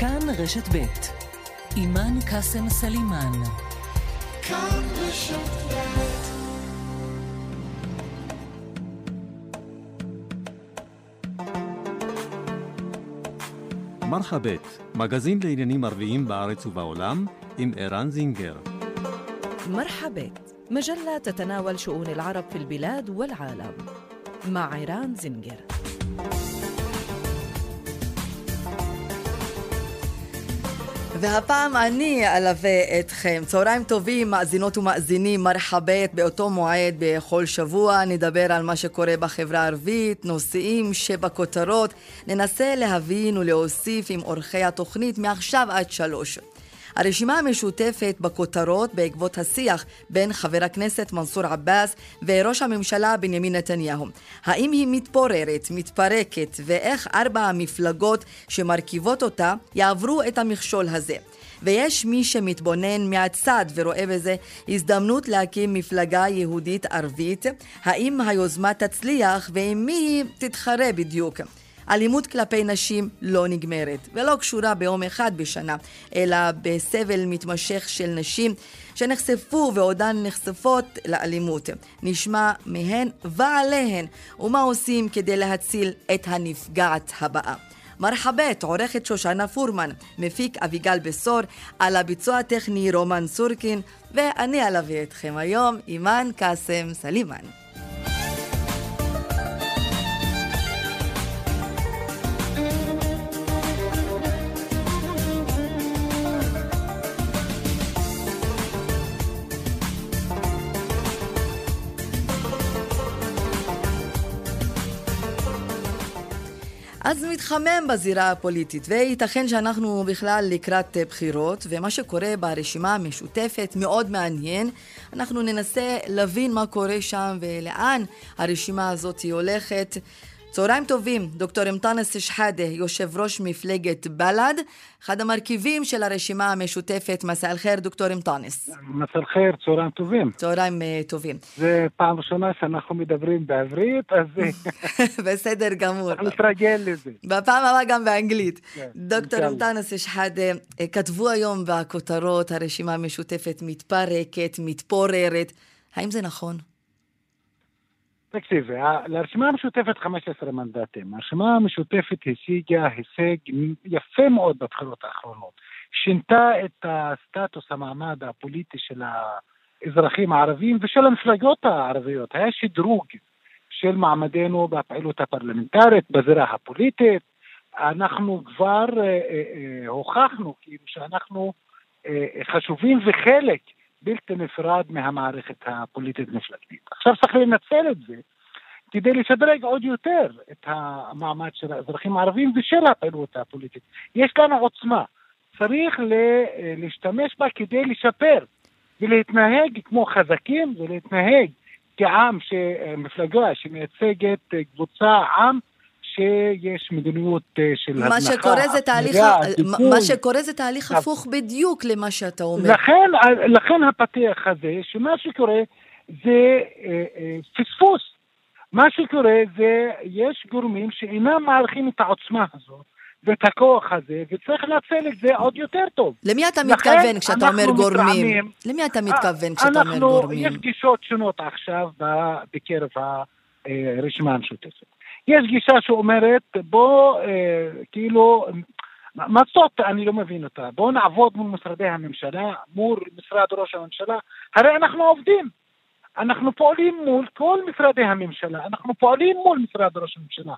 כאן רשת ב' אימאן קאסם סלימאן. כאן רשת ב' מרחבת, מגזין לעניינים ערביים בארץ ובעולם, עם ערן זינגר. مرحبت مجلة تتناول شؤون العرب في البلاد والعالم مع عيران زنجر והפעם אני אלווה אתכם. צהריים טובים, מאזינות ומאזינים, מרחבת באותו מועד בכל שבוע. נדבר על מה שקורה בחברה הערבית, נושאים שבכותרות. ננסה להבין ולהוסיף עם עורכי התוכנית מעכשיו עד שלוש. הרשימה המשותפת בכותרות בעקבות השיח בין חבר הכנסת מנסור עבאס וראש הממשלה בנימין נתניהו. האם היא מתפוררת, מתפרקת, ואיך ארבע המפלגות שמרכיבות אותה יעברו את המכשול הזה. ויש מי שמתבונן מהצד ורואה בזה הזדמנות להקים מפלגה יהודית ערבית. האם היוזמה תצליח ועם מי היא תתחרה בדיוק? אלימות כלפי נשים לא נגמרת, ולא קשורה ביום אחד בשנה, אלא בסבל מתמשך של נשים שנחשפו ועודן נחשפות לאלימות. נשמע מהן ועליהן, ומה עושים כדי להציל את הנפגעת הבאה. מרחאבית, עורכת שושנה פורמן, מפיק אביגל בשור, על הביצוע הטכני רומן סורקין, ואני אלווה אתכם היום, אימאן קאסם סלימאן. אז מתחמם בזירה הפוליטית, וייתכן שאנחנו בכלל לקראת בחירות, ומה שקורה ברשימה המשותפת מאוד מעניין. אנחנו ננסה להבין מה קורה שם ולאן הרשימה הזאת הולכת. צהריים טובים, דוקטור אמטאנס שחאדה, יושב ראש מפלגת בל"ד, אחד המרכיבים של הרשימה המשותפת. מסא אל-חיר, דוקטור אמטאנס. מסא אל-חיר, צהריים טובים. צהריים uh, טובים. זה פעם ראשונה שאנחנו מדברים בעברית, אז... בסדר גמור. אנחנו נתרגל לזה. בפעם הבאה גם באנגלית. כן, דוקטור אמטאנס שחאדה, כתבו היום בכותרות, הרשימה המשותפת מתפרקת, מתפוררת. האם זה נכון? תקשיבי, לרשימה המשותפת 15 מנדטים. הרשימה המשותפת השיגה הישג יפה מאוד בבחירות האחרונות. שינתה את הסטטוס, המעמד הפוליטי של האזרחים הערבים ושל המפלגות הערביות. היה שדרוג של מעמדנו בפעילות הפרלמנטרית, בזירה הפוליטית. אנחנו כבר אה, אה, אה, הוכחנו כאילו שאנחנו אה, חשובים וחלק בלתי נפרד מהמערכת הפוליטית-מפלגתית. עכשיו צריך לנצל את זה כדי לשדרג עוד יותר את המעמד של האזרחים הערבים ושל הפעילות הפוליטית. יש לנו עוצמה, צריך להשתמש בה כדי לשפר ולהתנהג כמו חזקים ולהתנהג כעם, מפלגה שמייצגת קבוצה, עם, שיש מדיניות אה, של הזנחה. מה שקורה זה תהליך, מה שקורה זה תהליך הפוך בדיוק למה שאתה אומר. לכן, לכן הפתח הזה, שמה שקורה זה אה, אה, פספוס. מה שקורה זה, יש גורמים שאינם מעריכים את העוצמה הזאת. ואת הכוח הזה, וצריך לנצל את זה עוד יותר טוב. למי אתה מתכוון כשאתה אומר גורמים? מתרעמים, למי אתה מתכוון כשאתה אומר גורמים? יש גישות שונות עכשיו בקרב הרשימה המשותפת. יש גישה שאומרת, בוא, אה, כאילו, מה זאת, אני לא מבין אותה. בואו נעבוד מול משרדי הממשלה, מול משרד ראש הממשלה, הרי אנחנו עובדים. אנחנו פועלים מול כל משרדי הממשלה, אנחנו פועלים מול משרד ראש הממשלה.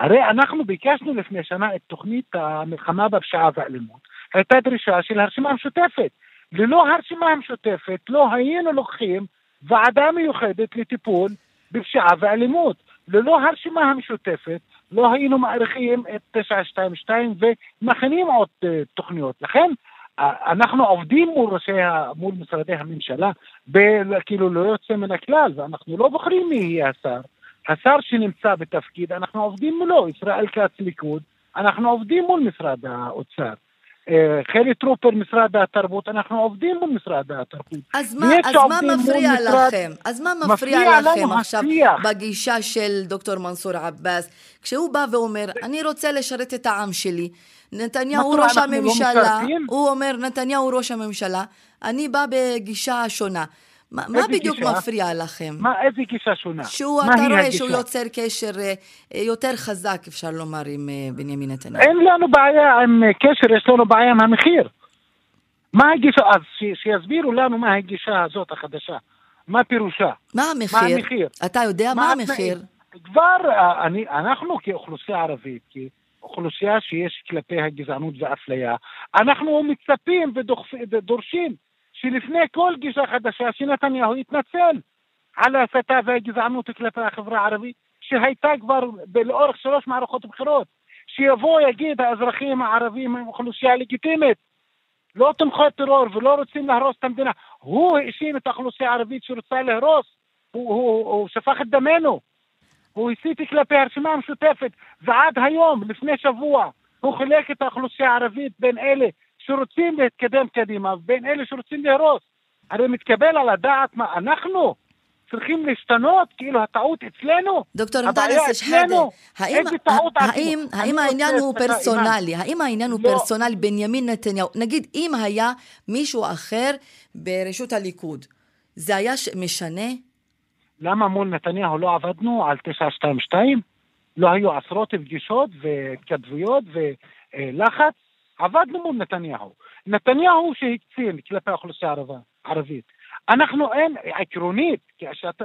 הרי אנחנו ביקשנו לפני שנה את תוכנית המלחמה בפשיעה והאלימות. הייתה דרישה של הרשימה המשותפת. ללא הרשימה המשותפת לא היינו לוקחים ועדה מיוחדת לטיפול בפשיעה ואלימות. ללא הרשימה המשותפת לא היינו מעריכים את 922 ומכינים עוד uh, תוכניות. לכן uh, אנחנו עובדים מול ראשי, מול משרדי הממשלה, ב- כאילו לא יוצא מן הכלל, ואנחנו לא בוחרים מי יהיה השר. השר שנמצא בתפקיד, אנחנו עובדים מולו, ישראל כץ ליכוד, אנחנו עובדים מול משרד האוצר. אה, חילי טרופר, משרד התרבות, אנחנו עובדים במשרד התרבות. אז מה, אז מה מפריע משרד... לכם? אז מה מפריע, מפריע לכם עכשיו השיח. בגישה של דוקטור מנסור עבאס, כשהוא בא ואומר, אני רוצה לשרת את העם שלי, נתניהו ראש לא הממשלה, לא הוא אומר, נתניהו ראש הממשלה, אני בא בגישה שונה. מה, מה בדיוק גישה? מפריע לכם? מה, איזה גישה שונה? שהוא, אתה רואה הגישה? שהוא יוצר קשר אה, יותר חזק, אפשר לומר, עם אה, בנימין נתניהו. אין לנו בעיה עם אה, קשר, יש לנו בעיה עם המחיר. מה הגישה? אז ש, שיסבירו לנו מה הגישה הזאת החדשה. מה פירושה? מה המחיר? מה המחיר? אתה יודע מה, מה המחיר? כבר אני, אנחנו כאוכלוסייה ערבית, כאוכלוסייה שיש כלפיה גזענות ואפליה, אנחנו מצפים ודורשים שלפני כל גישה חדשה שנתניהו יתנצל על ההסתה והגזענות כלפי החברה הערבית שהייתה כבר לאורך שלוש מערכות בחירות. שיבוא יגיד האזרחים הערבים הם אוכלוסייה לגיטימית, לא תומכי טרור ולא רוצים להרוס את המדינה. הוא האשים את האוכלוסייה הערבית שרוצה להרוס, הוא, הוא, הוא שפך את דמנו, הוא הסית כלפי הרשימה המשותפת, ועד היום, לפני שבוע, הוא חילק את האוכלוסייה הערבית בין אלה שרוצים להתקדם קדימה ובין אלה שרוצים להרוס. הרי מתקבל על הדעת מה אנחנו צריכים להשתנות, כאילו הטעות אצלנו? דוקטור אנטאנס שחאדה, האם, האם, האם העניין הוא פרסונלי? האם העניין הוא לא. פרסונלי בנימין נתניהו? נגיד אם היה מישהו אחר ברשות הליכוד, זה היה משנה? למה מול נתניהו לא עבדנו על 922? לא היו עשרות פגישות והתכתבויות ולחץ? עבדנו מול נתניהו. נתניהו שהקצין כלפי האוכלוסייה הערבית. אנחנו אין, עקרונית, כשאתה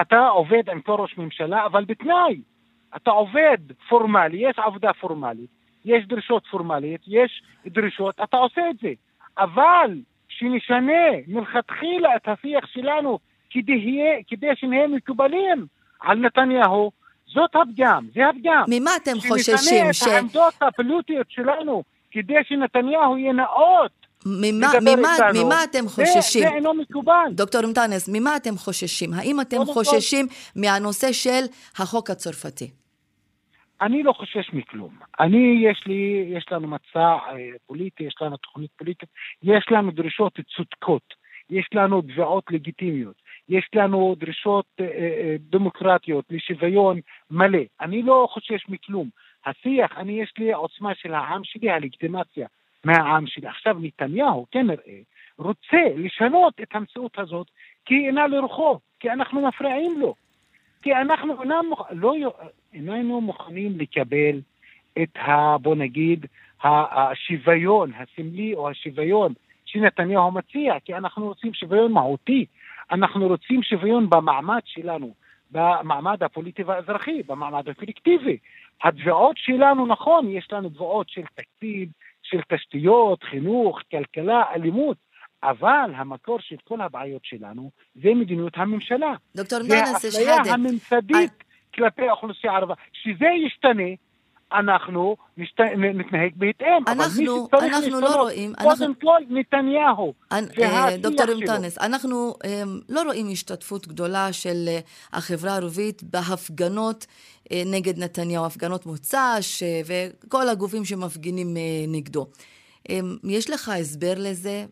אתה עובד עם כל ראש ממשלה, אבל בתנאי. אתה עובד פורמלי, יש עבודה פורמלית, יש דרישות פורמליות, יש דרישות, אתה עושה את זה. אבל שנשנה מלכתחילה את השיח שלנו כדי, כדי שנהיה מקובלים על נתניהו, זאת הפגם, זה הפגם. ממה אתם חוששים? שנשנה ש... את העמדות הפוליטיות שלנו כדי שנתניהו יהיה נאות ממה, ממה, ממה אתם חוששים? זה, זה אינו מקובל. דוקטור אמטנס, ממה אתם חוששים? האם אתם חוששים כל... מהנושא של החוק הצרפתי? אני לא חושש מכלום. אני, יש לי, יש לנו מצע אה, פוליטי, יש לנו תוכנית פוליטית, יש לנו דרישות צודקות, יש לנו תביעות לגיטימיות. יש לנו דרישות אה, אה, דמוקרטיות לשוויון מלא. אני לא חושש מכלום. השיח, אני יש לי עוצמה של העם שלי, הלגיטימציה מהעם שלי. עכשיו נתניהו, כנראה, רוצה לשנות את המציאות הזאת כי אינה לרוחו, כי אנחנו מפריעים לו. כי אנחנו איננו, לא, איננו מוכנים לקבל את ה... בוא נגיד, השוויון הסמלי או השוויון שנתניהו מציע, כי אנחנו רוצים שוויון מהותי. אנחנו רוצים שוויון במעמד שלנו, במעמד הפוליטי והאזרחי, במעמד הקולקטיבי. התביעות שלנו, נכון, יש לנו תביעות של תקציב, של תשתיות, חינוך, כלכלה, אלימות, אבל המקור של כל הבעיות שלנו זה מדיניות הממשלה. דוקטור נאנס שחאדה. והאפליה הממסדית I... כלפי האוכלוסייה הערבית. שזה ישתנה, אנחנו נשת... נתנהג בהתאם. אנחנו, אנחנו לא רואים... קודם אנחנו... כל נתניהו. אה, דוקטור אמטנס, אנחנו אה, לא רואים השתתפות גדולה של אה, החברה הערבית בהפגנות נגד נתניהו, הפגנות מוצ"ש וכל הגופים שמפגינים נגדו. יש לך הסבר לזה?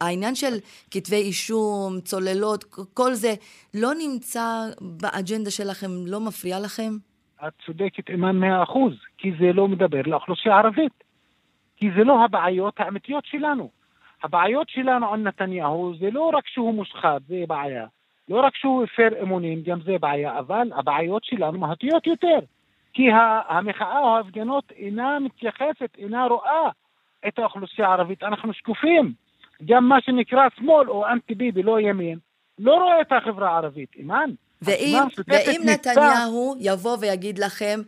העניין של כתבי אישום, צוללות, כל זה לא נמצא באג'נדה שלכם, לא מפריע לכם? את צודקת אימאן מאה אחוז, כי זה לא מדבר לאוכלוסייה הערבית. כי זה לא הבעיות האמיתיות שלנו. הבעיות שלנו על נתניהו זה לא רק שהוא מושחת, זה בעיה. לא רק שהוא הפר אמונים, גם זה בעיה, אבל הבעיות שלנו מהותיות יותר. כי המחאה או ההפגנות אינה מתייחסת, אינה רואה את האוכלוסייה הערבית. אנחנו שקופים. גם מה שנקרא שמאל או אנטי ביבי, לא ימין, לא רואה את החברה הערבית. אימאן, ואם, ואם נתניהו יבוא ויגיד לכם,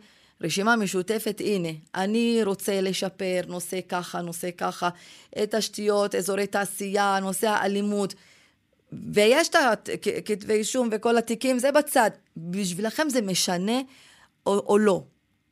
רשימה משותפת, הנה, אני רוצה לשפר נושא ככה, נושא ככה, תשתיות, אזורי תעשייה, נושא האלימות, ויש את הכתבי אישום וכל התיקים, זה בצד. בשבילכם זה משנה או, או לא?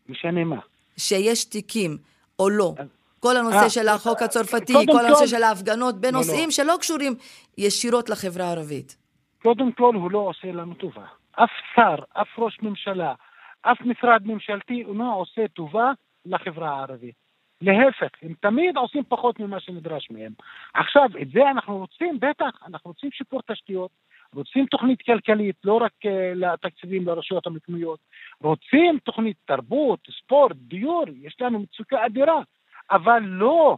משנה מה? שיש תיקים או לא. כל הנושא 아, של החוק הצרפתי, כל הנושא של ההפגנות, בנושאים לא, לא. שלא קשורים ישירות לחברה הערבית. קודם כל הוא לא עושה לנו טובה. אף שר, אף ראש ממשלה, אף משרד ממשלתי אינו עושה טובה לחברה הערבית. להפך, הם תמיד עושים פחות ממה שנדרש מהם. עכשיו, את זה אנחנו רוצים, בטח, אנחנו רוצים שיפור תשתיות, רוצים תוכנית כלכלית, לא רק uh, לתקציבים לרשויות המקומיות, רוצים תוכנית תרבות, ספורט, דיור, יש לנו מצוקה אדירה, אבל לא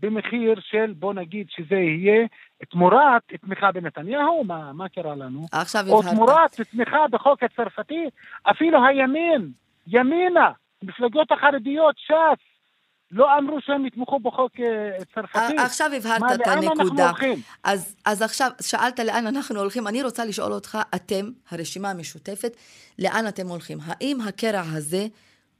במחיר של, בוא נגיד שזה יהיה תמורת תמיכה בנתניהו, מה, מה קרה לנו? עכשיו הבהרת. או תמורת תמיכה בחוק הצרפתי, אפילו הימין, ימינה, מפלגות החרדיות, ש"ס, לא אמרו שהם יתמכו בחוק אה, צרפתי. עכשיו הבהרת מה, את הנקודה. אז, אז עכשיו, שאלת לאן אנחנו הולכים. אני רוצה לשאול אותך, אתם, הרשימה המשותפת, לאן אתם הולכים? האם הקרע הזה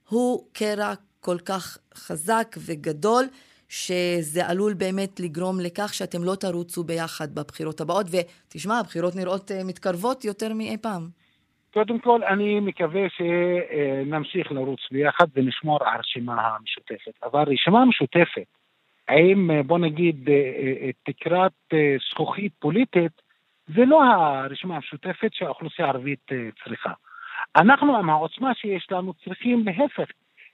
הוא קרע כל כך חזק וגדול, שזה עלול באמת לגרום לכך שאתם לא תרוצו ביחד בבחירות הבאות, ותשמע, הבחירות נראות אה, מתקרבות יותר מאי פעם. קודם כל, אני מקווה שנמשיך לרוץ ביחד ונשמור על הרשימה המשותפת. אבל הרשימה המשותפת, האם, בוא נגיד, תקרת זכוכית פוליטית, זה לא הרשימה המשותפת שהאוכלוסייה הערבית צריכה. אנחנו, עם העוצמה שיש לנו, צריכים להפך,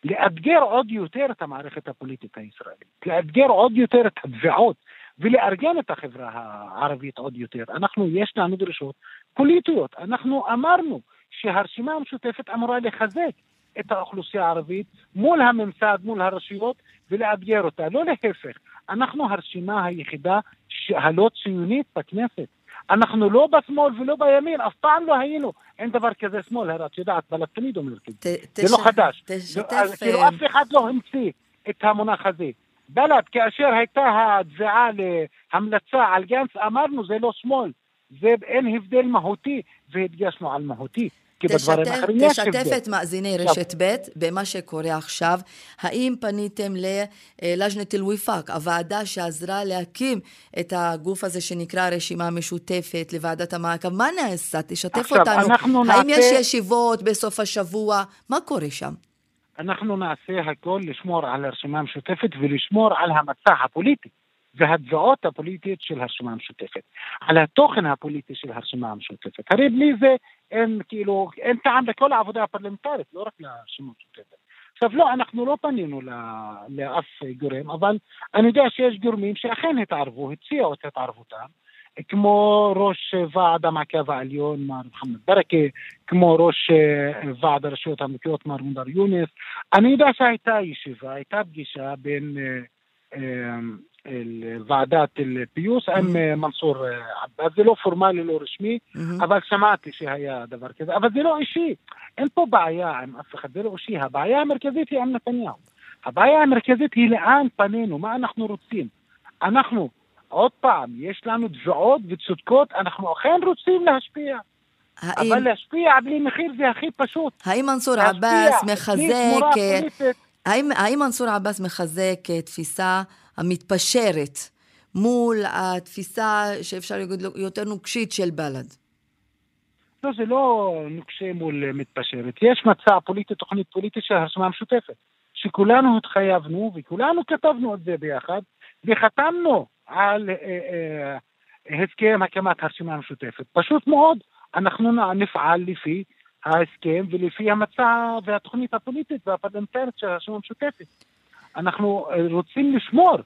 לאתגר עוד יותר את המערכת הפוליטית הישראלית, לאתגר עוד יותר את התביעות ולארגן את החברה הערבית עוד יותר. אנחנו, יש לנו דרישות פוליטיות. אנחנו אמרנו שהרשימה המשותפת אמורה לחזק את האוכלוסייה הערבית מול הממסד, מול הרשויות, ולאתגר אותה. לא להפך, אנחנו הרשימה היחידה הלא ציונית בכנסת. אנחנו לא בשמאל ולא בימין, אף פעם לא היינו. אין דבר כזה שמאל, הרי את יודעת, בל"ד תמיד אומרת את זה. זה לא חדש. תשתף... כאילו אף אחד לא המציא את המונח הזה. בל"ד, כאשר הייתה התביעה להמלצה על גנץ, אמרנו זה לא שמאל, זה אין הבדל מהותי, והדגשנו על מהותי. תשתף, תשתף את מאזיני רשת ב' במה שקורה עכשיו. האם פניתם ללג'נת אל-ויפאק, הוועדה שעזרה להקים את הגוף הזה שנקרא רשימה משותפת לוועדת המעקב? מה נעשה? תשתף עכשיו, אותנו. האם נעשה... יש ישיבות בסוף השבוע? מה קורה שם? אנחנו נעשה הכל לשמור על הרשימה המשותפת ולשמור על המצע הפוליטי. והתביעות הפוליטיות של הרשימה המשותפת, על התוכן הפוליטי של הרשימה המשותפת. הרי בלי זה אין כאילו, אין טעם לכל העבודה הפרלמנטרית, לא רק לרשימה המשותפת. עכשיו לא, אנחנו לא פנינו לאף גורם, אבל אני יודע שיש גורמים שאכן התערבו, הציעו את התערבותם, כמו ראש ועד המעקב העליון מר מוחמד ברכה, כמו ראש ועד הרשויות המקומיות מר מודר יונס. אני יודע שהייתה ישיבה, הייתה פגישה בין אה, אה, ועדת פיוס עם אה, מנסור אה, עבאס, זה לא פורמלי, לא רשמי, אבל שמעתי שהיה דבר כזה, אבל זה לא אישי, אין פה בעיה עם אף אחד, זה לא אישי, הבעיה המרכזית היא עם נתניהו. הבעיה המרכזית היא לאן פנינו, מה אנחנו רוצים. אנחנו, עוד פעם, יש לנו תביעות וצודקות, אנחנו אכן רוצים להשפיע. האם... אבל להשפיע בלי מחיר זה הכי פשוט. האם מנסור עבאס מחזק... האם, האם מנסור עבאס מחזק תפיסה המתפשרת מול התפיסה שאפשר להגיד יותר נוקשית של בל"ד? לא, זה לא נוקשה מול מתפשרת. יש מצע פוליטי, תוכנית פוליטית של הרשימה המשותפת, שכולנו התחייבנו וכולנו כתבנו את זה ביחד, וחתמנו על אה, אה, הסכם הקמת הרשימה המשותפת. פשוט מאוד, אנחנו נפעל לפי ההסכם ולפי המצע והתוכנית הפוליטית והפרלמנטרית של הרשימה המשותפת. אנחנו אה, רוצים לשמור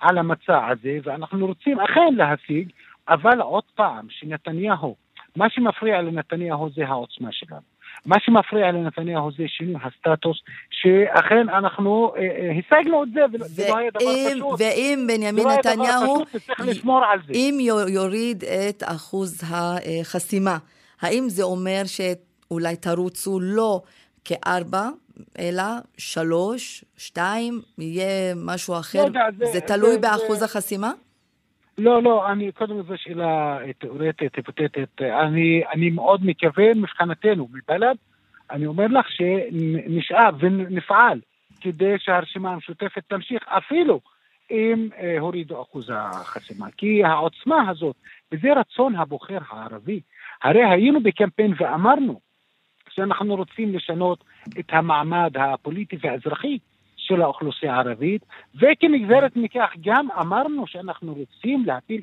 על המצע הזה, ואנחנו רוצים אכן להשיג, אבל עוד פעם, שנתניהו, מה שמפריע לנתניהו זה העוצמה שלנו. מה שמפריע לנתניהו זה שינוי הסטטוס, שאכן אנחנו אה, אה, השגנו את זה, ולא היה דבר פשוט. ואם בנימין נתניהו, אם יוריד את אחוז החסימה, האם זה אומר שאולי תרוצו לא כארבע, אלא שלוש, שתיים, יהיה משהו אחר? לא יודע, זה, זה תלוי זה, באחוז זה... החסימה? לא, לא, אני, קודם זו שאלה תיאורטית, היפותטית. אני, אני מאוד מקווה, מבחינתנו, מבל"ד, אני אומר לך שנשאר ונפעל כדי שהרשימה המשותפת תמשיך, אפילו אם אה, הורידו אחוז החסימה. כי העוצמה הזאת, וזה רצון הבוחר הערבי. הרי היינו בקמפיין ואמרנו שאנחנו רוצים לשנות את המעמד הפוליטי והאזרחי של האוכלוסייה הערבית, וכנגזרת מכך גם אמרנו שאנחנו רוצים להפיל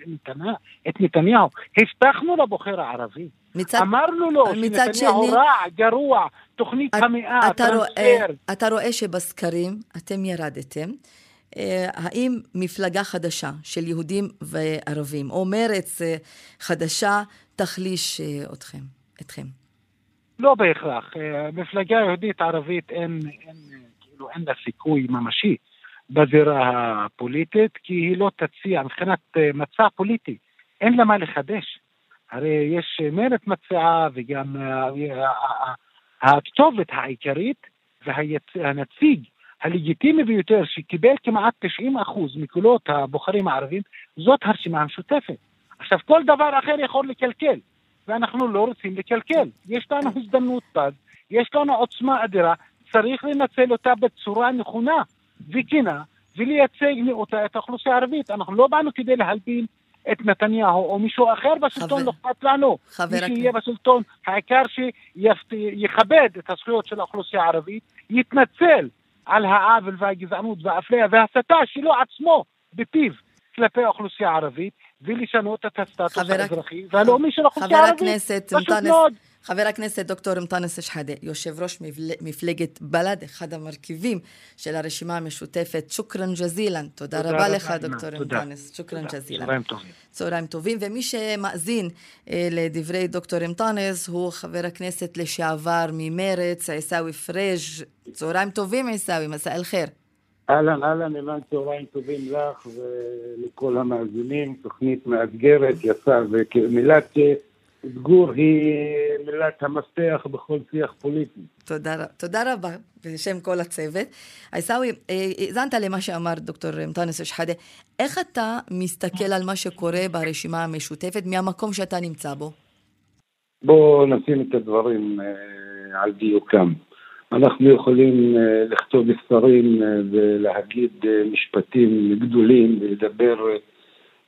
את נתניהו. הבטחנו לבוחר הערבי מצד, אמרנו לו שנתניהו שני... רע, גרוע, תוכנית את, המאה, אתה טרנספר. רואה, אתה רואה שבסקרים אתם ירדתם. אה, האם מפלגה חדשה של יהודים וערבים, או מרץ אה, חדשה, תחליש אה, אתכם? אתכם? לא בהכרח. מפלגה יהודית ערבית אין, אין, כאילו, אין לה סיכוי ממשי בזירה הפוליטית, כי היא לא תציע, מבחינת מצע פוליטי, אין לה מה לחדש. הרי יש מרץ מציעה וגם הכתובת העיקרית והנציג הלגיטימי ביותר שקיבל כמעט 90% מקולות הבוחרים הערבים, זאת הרשימה המשותפת. עכשיו, כל דבר אחר יכול לקלקל, ואנחנו לא רוצים לקלקל. יש לנו הזדמנות פז, יש לנו עוצמה אדירה, צריך לנצל אותה בצורה נכונה וכנה, ולייצג מאותה את האוכלוסייה הערבית. אנחנו לא באנו כדי להלבין את נתניהו או מישהו אחר בשלטון, לא אכפת לנו. מי שיהיה בשלטון, העיקר שיכבד את הזכויות של האוכלוסייה הערבית, יתנצל על העוול והגזענות והאפליה וההסתה שלו עצמו בפיו כלפי האוכלוסייה הערבית, ולשנות את הסטטוס האזרחי והלאומי של האוכלוסייה הערבית. חבר הכנסת אנטאנס, חבר הכנסת דוקטור אנטאנס שחאדה, יושב ראש מפלגת בל"ד, אחד המרכיבים של הרשימה המשותפת, שוכרן ג'זילן. תודה, תודה רבה לך, דוקטור אנטאנס. שוכרן ג'זילן. צהריים טובים. צהריים טובים, ומי שמאזין אה, לדברי דוקטור אנטאנס הוא חבר הכנסת לשעבר ממרץ, עיסאווי פריג'. צהריים טובים, עיסאווי, מסע אל-חיר. אהלן, אהלן, אימן צהריים טובים לך ולכל המאזינים, תוכנית מאתגרת, יפה, ומילת גור היא מילת המפתח בכל שיח פוליטי. תודה, תודה רבה, בשם כל הצוות. עיסאווי, אה, האזנת למה שאמר דוקטור מטאנס שחאדה. איך אתה מסתכל על מה שקורה ברשימה המשותפת מהמקום שאתה נמצא בו? בואו נשים את הדברים אה, על דיוקם. אנחנו יכולים אה, לכתוב ספרים אה, ולהגיד אה, משפטים גדולים ולדבר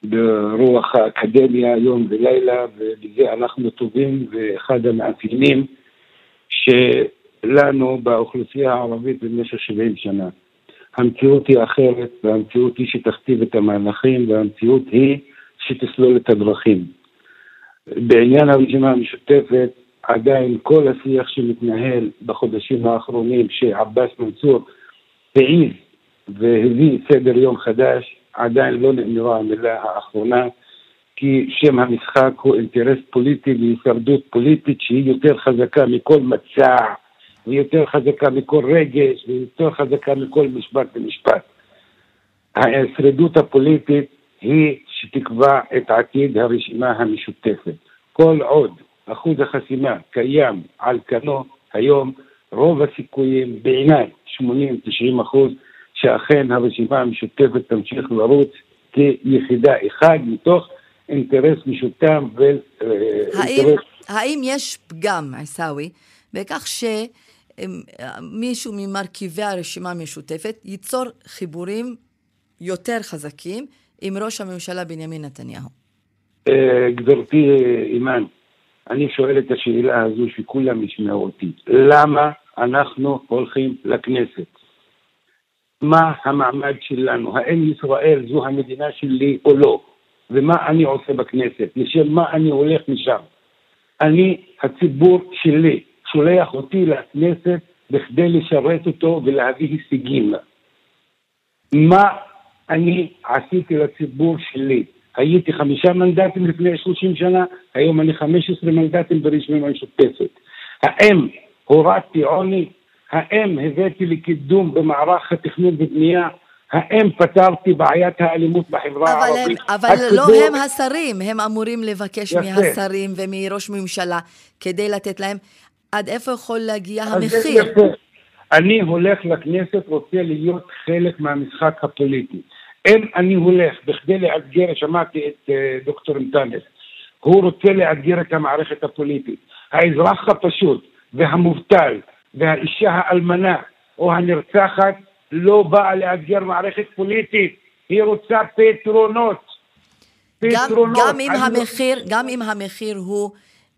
ברוח האקדמיה יום ולילה ובזה אנחנו טובים ואחד המאפיינים שלנו באוכלוסייה הערבית במשך 70 שנה. המציאות היא אחרת והמציאות היא שתכתיב את המהלכים והמציאות היא שתסלול את הדרכים. בעניין הרשימה המשותפת עדיין כל השיח שמתנהל בחודשים האחרונים שעבאס מנסור העיז והביא סדר יום חדש, עדיין לא נאמרה המילה האחרונה, כי שם המשחק הוא אינטרס פוליטי והישרדות פוליטית שהיא יותר חזקה מכל מצע, ויותר חזקה מכל רגש, ויותר חזקה מכל משפט ומשפט. ההשרדות הפוליטית היא שתקבע את עתיד הרשימה המשותפת. כל עוד אחוז החסימה קיים על כנו היום, רוב הסיכויים, בעיניי, 80-90 אחוז, שאכן הרשימה המשותפת תמשיך לרוץ כיחידה אחד מתוך אינטרס משותף ואינטרס... האם, יש פגם, עיסאווי, בכך שמישהו ממרכיבי הרשימה המשותפת ייצור חיבורים יותר חזקים עם ראש הממשלה בנימין נתניהו? אה, גברתי אימאן, אני שואל את השאלה הזו שכולם ישמעו אותי. למה אנחנו הולכים לכנסת? מה המעמד שלנו? האם ישראל זו המדינה שלי או לא? ומה אני עושה בכנסת? לשם מה אני הולך משם? אני, הציבור שלי, שולח אותי לכנסת בכדי לשרת אותו ולהביא הישגים. מה אני עשיתי לציבור שלי? הייתי חמישה מנדטים לפני שלושים שנה, היום אני חמש עשרה מנדטים ברשימה המשותפת. האם הורדתי עוני? האם הבאתי לקידום במערך התכנון ובנייה? האם פתרתי בעיית האלימות בחברה אבל הערבית? הם, אבל הציבור... לא הם השרים, הם אמורים לבקש יפה. מהשרים ומראש ממשלה כדי לתת להם. עד איפה יכול להגיע המחיר? אני הולך לכנסת, רוצה להיות חלק מהמשחק הפוליטי. אם אני הולך בכדי לאתגר, שמעתי את uh, דוקטור אנטאנס, הוא רוצה לאתגר את המערכת הפוליטית. האזרח הפשוט והמובטל והאישה האלמנה או הנרצחת לא באה לאתגר מערכת פוליטית, היא רוצה פתרונות. פתרונות. גם, גם, אם, המחיר, גם אם המחיר הוא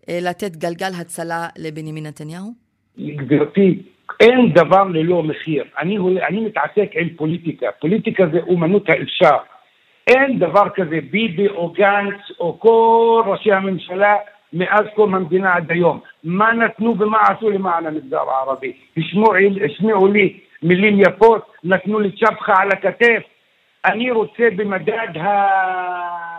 אה, לתת גלגל הצלה לבנימין נתניהו? גברתי, אין דבר ללא מחיר. אני, אני מתעסק עם פוליטיקה, פוליטיקה זה אומנות האפשר. אין דבר כזה ביבי או גנץ או כל ראשי הממשלה מאז קום המדינה עד היום. מה נתנו ומה עשו למען המגזר הערבי? השמיעו לי מילים יפות, נתנו לי צ'פחה על הכתף. אני רוצה במדד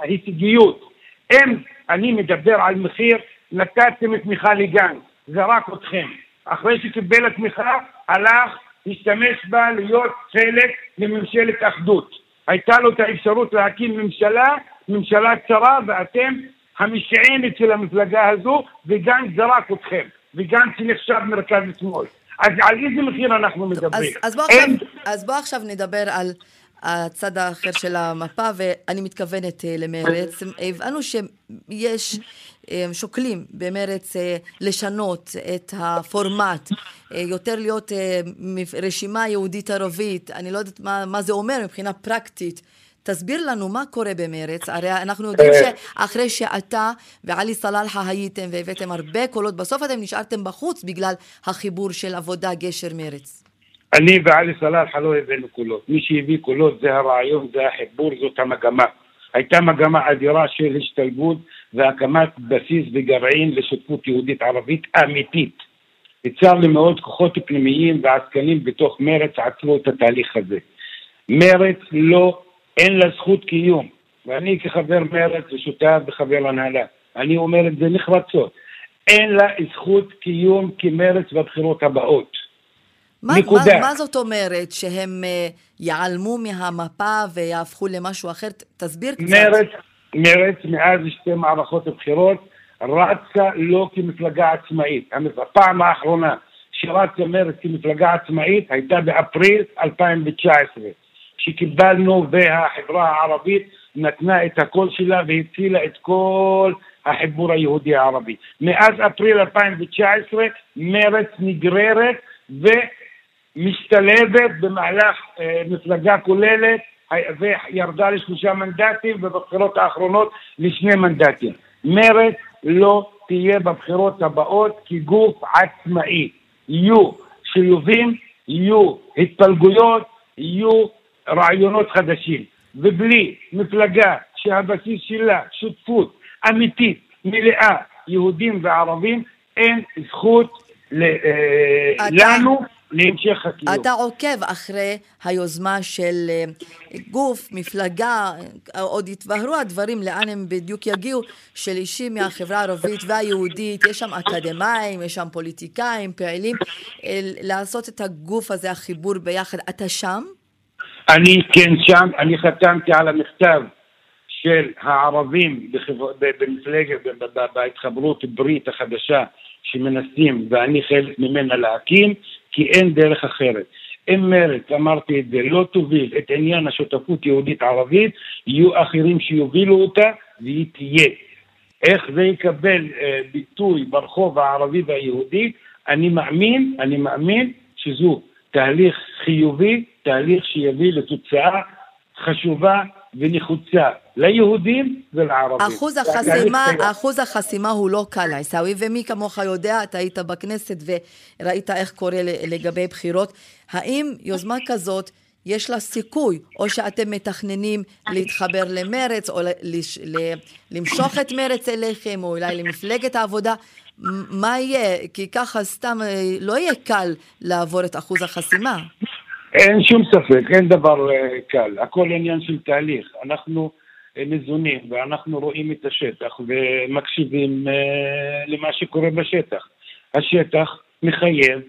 ההישגיות. אם אני מדבר על מחיר, נתתם תמיכה לגנץ, זרק אתכם. אחרי שקיבל התמיכה, הלך, השתמש בה להיות חלק מממשלת אחדות. הייתה לו את האפשרות להקים ממשלה, ממשלה צרה, ואתם המשענת של המפלגה הזו, וגנץ זרק אתכם, וגנץ נחשב מרכז שמאל. אז על איזה מחיר אנחנו מדברים? אז, אז, בוא, עכשיו, אז בוא עכשיו נדבר על הצד האחר של המפה, ואני מתכוונת אה, למרץ. הבנו שיש, אה, שוקלים במרץ אה, לשנות את הפורמט, יותר להיות רשימה יהודית-ערבית, אני לא יודעת מה, מה זה אומר מבחינה פרקטית. תסביר לנו מה קורה במרץ, הרי אנחנו יודעים שאחרי שאתה ועלי סלאלחה הייתם והבאתם הרבה קולות, בסוף אתם נשארתם בחוץ בגלל החיבור של עבודה גשר מרץ. אני ועלי סלאלחה לא הבאנו קולות. מי שהביא קולות זה הרעיון, זה החיבור, זאת המגמה. הייתה מגמה אדירה של השתלבות והקמת בסיס וגרעין לשותפות יהודית ערבית אמיתית. צר לי מאוד כוחות פנימיים ועסקנים בתוך מרץ עצרו את התהליך הזה. מרץ לא, אין לה זכות קיום. ואני כחבר מרץ ושותף וחבר הנהלה, אני אומר את זה נחרצות. אין לה זכות קיום כמרץ בבחירות הבאות. מה, נקודה. מה, מה זאת אומרת? שהם ייעלמו מהמפה ויהפכו למשהו אחר? תסביר קצת. מרץ, מרץ מאז שתי מערכות בחירות רצה לא כמפלגה עצמאית. הפעם האחרונה שרצה מרץ כמפלגה עצמאית הייתה באפריל 2019, שקיבלנו והחברה הערבית נתנה את הקול שלה והצילה את כל החיבור היהודי הערבי. מאז אפריל 2019 מרץ נגררת ו... משתלבת במהלך אה, מפלגה כוללת וירדה לשלושה מנדטים ובבחירות האחרונות לשני מנדטים. מרצ לא תהיה בבחירות הבאות כגוף עצמאי. יהיו שילובים, יהיו התפלגויות, יהיו רעיונות חדשים. ובלי מפלגה שהבסיס שלה שותפות אמיתית, מלאה, יהודים וערבים, אין זכות ל, אה, לנו להמשך הקיום. אתה עוקב אחרי היוזמה של אה, גוף, מפלגה, עוד יתבהרו הדברים לאן הם בדיוק יגיעו, של אישים מהחברה הערבית והיהודית, יש שם אקדמאים, יש שם פוליטיקאים, פעילים, אה, לעשות את הגוף הזה, החיבור ביחד. אתה שם? אני כן שם, אני חתמתי על המכתב של הערבים במפלגת, בהתחברות ברית החדשה שמנסים ואני חלק ממנה להקים, כי אין דרך אחרת. אם מרצ, אמרתי את זה, לא תוביל את עניין השותפות יהודית-ערבית, יהיו אחרים שיובילו אותה והיא תהיה. איך זה יקבל אה, ביטוי ברחוב הערבי והיהודי, אני מאמין, אני מאמין שזו תהליך חיובי, תהליך שיביא לתוצאה חשובה ונחוצה ליהודים ולערבים. אחוז החסימה, אחוז החסימה הוא לא קל, עיסאווי, ומי כמוך יודע, אתה היית בכנסת וראית איך קורה לגבי בחירות. האם יוזמה כזאת, יש לה סיכוי, או שאתם מתכננים להתחבר למרץ, או למשוך את מרץ אליכם, או אולי למפלגת העבודה? מה יהיה? כי ככה סתם אה, לא יהיה קל לעבור את אחוז החסימה. אין שום ספק, אין דבר אה, קל, הכל עניין של תהליך. אנחנו אה, ניזונים ואנחנו רואים את השטח ומקשיבים אה, למה שקורה בשטח. השטח מחייב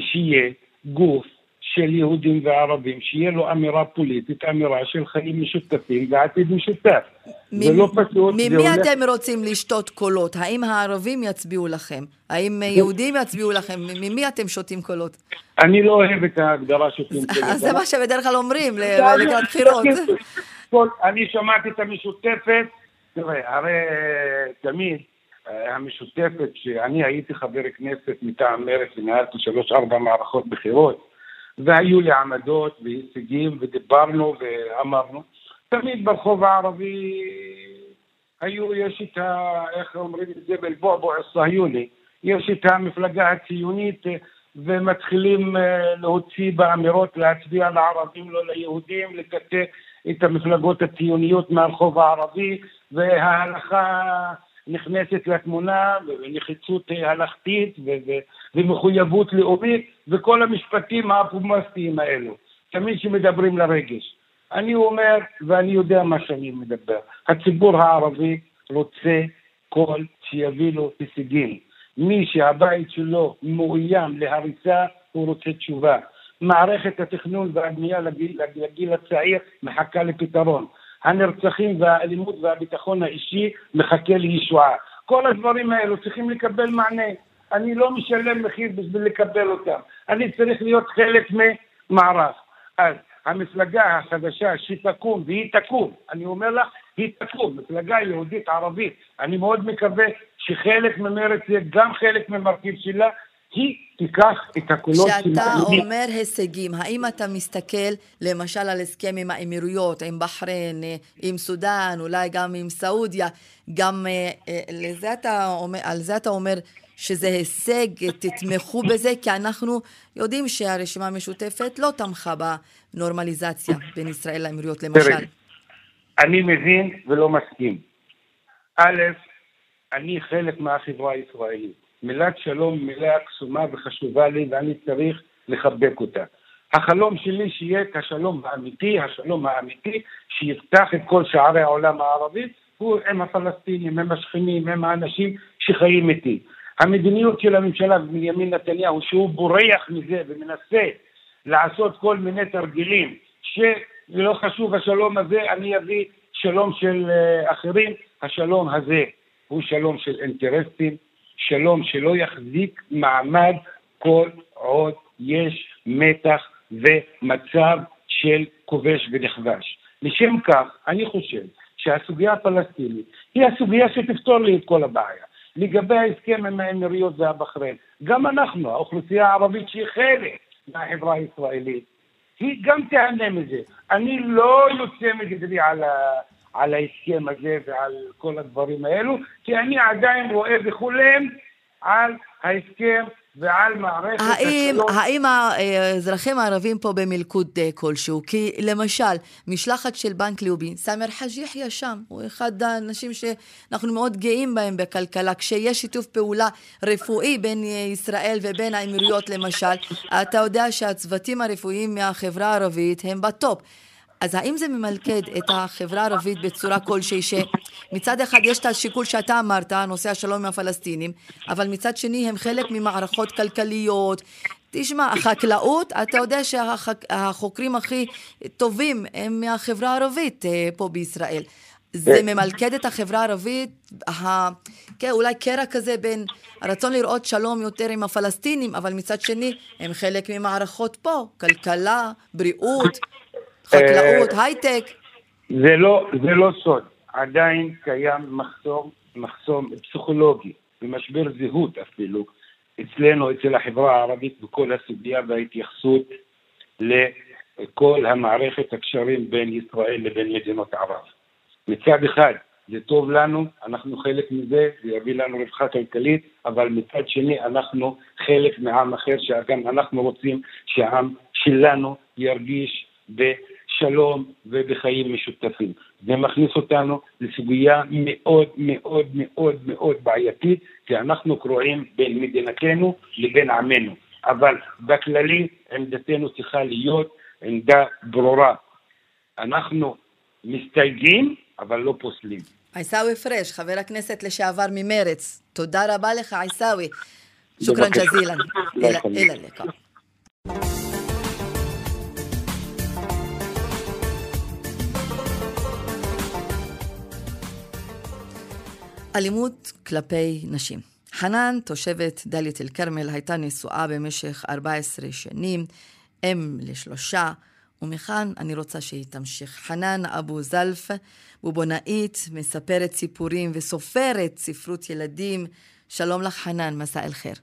שיהיה גוף של יהודים וערבים, שיהיה לו אמירה פוליטית, אמירה של חיים משותפים ועתיד משותף. זה לא פשוט. ממי הולך... אתם רוצים לשתות קולות? האם הערבים יצביעו לכם? האם יהודים יצביעו לכם? ממי אתם שותים קולות? אני לא אוהב את ההגדרה שותים קולות. זה מה שבדרך כלל אומרים לקראת בחירות. אני שמעתי את המשותפת, תראה, הרי תמיד אה, המשותפת, שאני הייתי חבר כנסת מטעם מרצ וניהלתי שלוש-ארבע מערכות בחירות, והיו לי עמדות והישגים ודיברנו ואמרנו. תמיד ברחוב הערבי היו, יש את ה... איך אומרים את זה? בלבועבוע הסהיוני. יש את המפלגה הציונית ומתחילים אה, להוציא באמירות להצביע לערבים, לא ליהודים, לקטע את המפלגות הציוניות מהרחוב הערבי וההלכה נכנסת לתמונה, ונחיצות הלכתית, ומחויבות לאומית, וכל המשפטים האפומסטיים האלו. תמיד שמדברים לרגש. אני אומר, ואני יודע מה שאני מדבר, הציבור הערבי רוצה קול שיביא לו הישגים. מי שהבית שלו מאוים להריסה, הוא רוצה תשובה. מערכת התכנון והבנייה לגיל, לגיל הצעיר מחכה לפתרון. הנרצחים והאלימות והביטחון האישי מחכה לישועה. כל הדברים האלו צריכים לקבל מענה. אני לא משלם מחיר בשביל לקבל אותם. אני צריך להיות חלק ממערך. אז המפלגה החדשה שתקום, והיא תקום, אני אומר לך, היא תקום, מפלגה יהודית ערבית. אני מאוד מקווה שחלק ממרצ יהיה גם חלק ממרכיב שלה, היא תיקח את הקולות של... כשאתה אומר הישגים, האם אתה מסתכל למשל על הסכם עם האמירויות, עם בחריין, עם סודאן, אולי גם עם סעודיה, גם אה, אה, לזה אתה אומר, על זה אתה אומר שזה הישג, תתמכו בזה, כי אנחנו יודעים שהרשימה המשותפת לא תמכה בנורמליזציה בין ישראל לאמירויות, למשל. אני מבין ולא מסכים. א', אני חלק מהחברה הישראלית. מילת שלום מילה קסומה וחשובה לי ואני צריך לחבק אותה. החלום שלי שיהיה את השלום האמיתי, השלום האמיתי שיפתח את כל שערי העולם הערבי הוא עם הפלסטינים, עם השכנים, עם האנשים שחיים איתי. המדיניות של הממשלה בנימין נתניהו שהוא בורח מזה ומנסה לעשות כל מיני תרגילים שלא חשוב השלום הזה, אני אביא שלום של אה, אחרים, השלום הזה הוא שלום של אינטרסים, שלום שלא יחזיק מעמד כל עוד יש מתח ומצב של כובש ונכבש. לשם כך, אני חושב שהסוגיה הפלסטינית היא הסוגיה שתפתור לי את כל הבעיה. לגבי ההסכם עם האמירויות והבחריין, גם אנחנו, האוכלוסייה הערבית שהיא חלק מהחברה הישראלית, היא גם תיהנה מזה. אני לא יוצא מגדרי על, ה, על ההסכם הזה ועל כל הדברים האלו, כי אני עדיין רואה וחולם על ההסכם ועל מערכת האם, השלום. האם האזרחים הערבים פה במלכוד אה, כלשהו? כי למשל, משלחת של בנק לאומי, סאמר חאג' יחיא שם, הוא אחד האנשים שאנחנו מאוד גאים בהם בכלכלה. כשיש שיתוף פעולה רפואי בין אה, ישראל ובין האמירויות למשל, אתה יודע שהצוותים הרפואיים מהחברה הערבית הם בטופ. אז האם זה ממלכד את החברה הערבית בצורה כלשהי, שמצד אחד יש את השיקול שאתה אמרת, נושא השלום עם הפלסטינים, אבל מצד שני הם חלק ממערכות כלכליות. תשמע, החקלאות, אתה יודע שהחוקרים הכי טובים הם מהחברה הערבית אה, פה בישראל. זה ממלכד את החברה הערבית, ה... כן, אולי קרע כזה בין הרצון לראות שלום יותר עם הפלסטינים, אבל מצד שני הם חלק ממערכות פה, כלכלה, בריאות. חקלאות, אה, הייטק. זה לא, זה לא סוד, עדיין קיים מחסום, מחסום פסיכולוגי ומשבר זהות אפילו אצלנו, אצל החברה הערבית בכל הסוגיה וההתייחסות לכל המערכת הקשרים בין ישראל לבין מדינות ערב. מצד אחד זה טוב לנו, אנחנו חלק מזה, זה יביא לנו רווחה כלכלית, אבל מצד שני אנחנו חלק מעם אחר, שגם אנחנו רוצים שהעם שלנו ירגיש בשלום ובחיים משותפים. זה מכניס אותנו לסוגיה מאוד מאוד מאוד מאוד בעייתית, כי אנחנו קרועים בין מדינתנו לבין עמנו. אבל בכללי עמדתנו צריכה להיות עמדה ברורה. אנחנו מסתייגים, אבל לא פוסלים. עיסאווי פריש, חבר הכנסת לשעבר ממרץ, תודה רבה לך עיסאווי. שוכרן ג'זילן. אלא לקה. אלימות כלפי נשים. חנן, תושבת דאלית אל-כרמל, הייתה נשואה במשך 14 שנים, אם לשלושה, ומכאן אני רוצה שהיא תמשיך. חנן אבו זלף, בובונאית, מספרת סיפורים וסופרת ספרות ילדים. שלום לך, חנן, מסע אל חיר.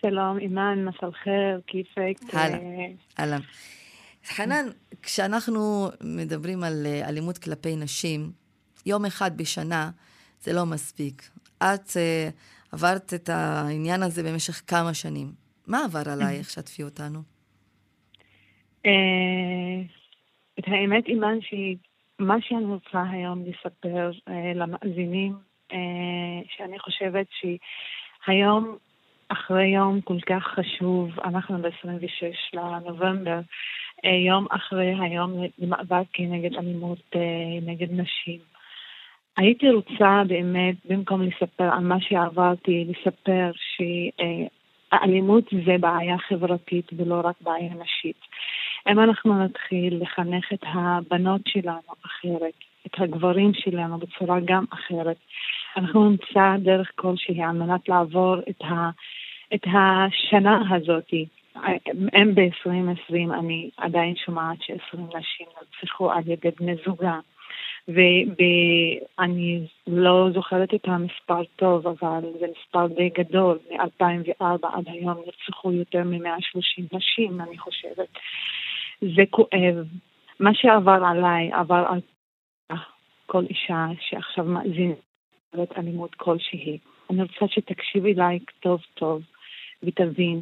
שלום, אימאן, מסע אל חיר, כיפק. אהלן, אהלן. חנן, כשאנחנו מדברים על אה, אלימות כלפי נשים, יום אחד בשנה, זה לא מספיק. את uh, עברת את העניין הזה במשך כמה שנים. מה עבר עלייך? שתפי אותנו. Uh, את האמת, אימאן, שמה שאני רוצה היום לספר uh, למאזינים אה, שאני חושבת שהיום, אחרי יום כל כך חשוב, אנחנו ב-26 לנובמבר, אה, יום אחרי היום למאבק נגד אלימות אה, נגד נשים. הייתי רוצה באמת, במקום לספר על מה שעברתי, לספר שהאלימות זה בעיה חברתית ולא רק בעיה נשית. אם אנחנו נתחיל לחנך את הבנות שלנו אחרת, את הגברים שלנו בצורה גם אחרת, אנחנו נמצא דרך כלשהי על מנת לעבור את, ה, את השנה הזאתי. אם ב-2020 אני עדיין שומעת ש-20 נשים נרצחו על ידי בני זוגה. ואני לא זוכרת את המספר טוב, אבל זה מספר די גדול. מ-2004 עד היום נרצחו יותר מ-130 נשים, אני חושבת. זה כואב. מה שעבר עליי, עבר על כל אישה שעכשיו מאזינה אלימות כלשהי. אני רוצה שתקשיבי אליי טוב טוב ותבין,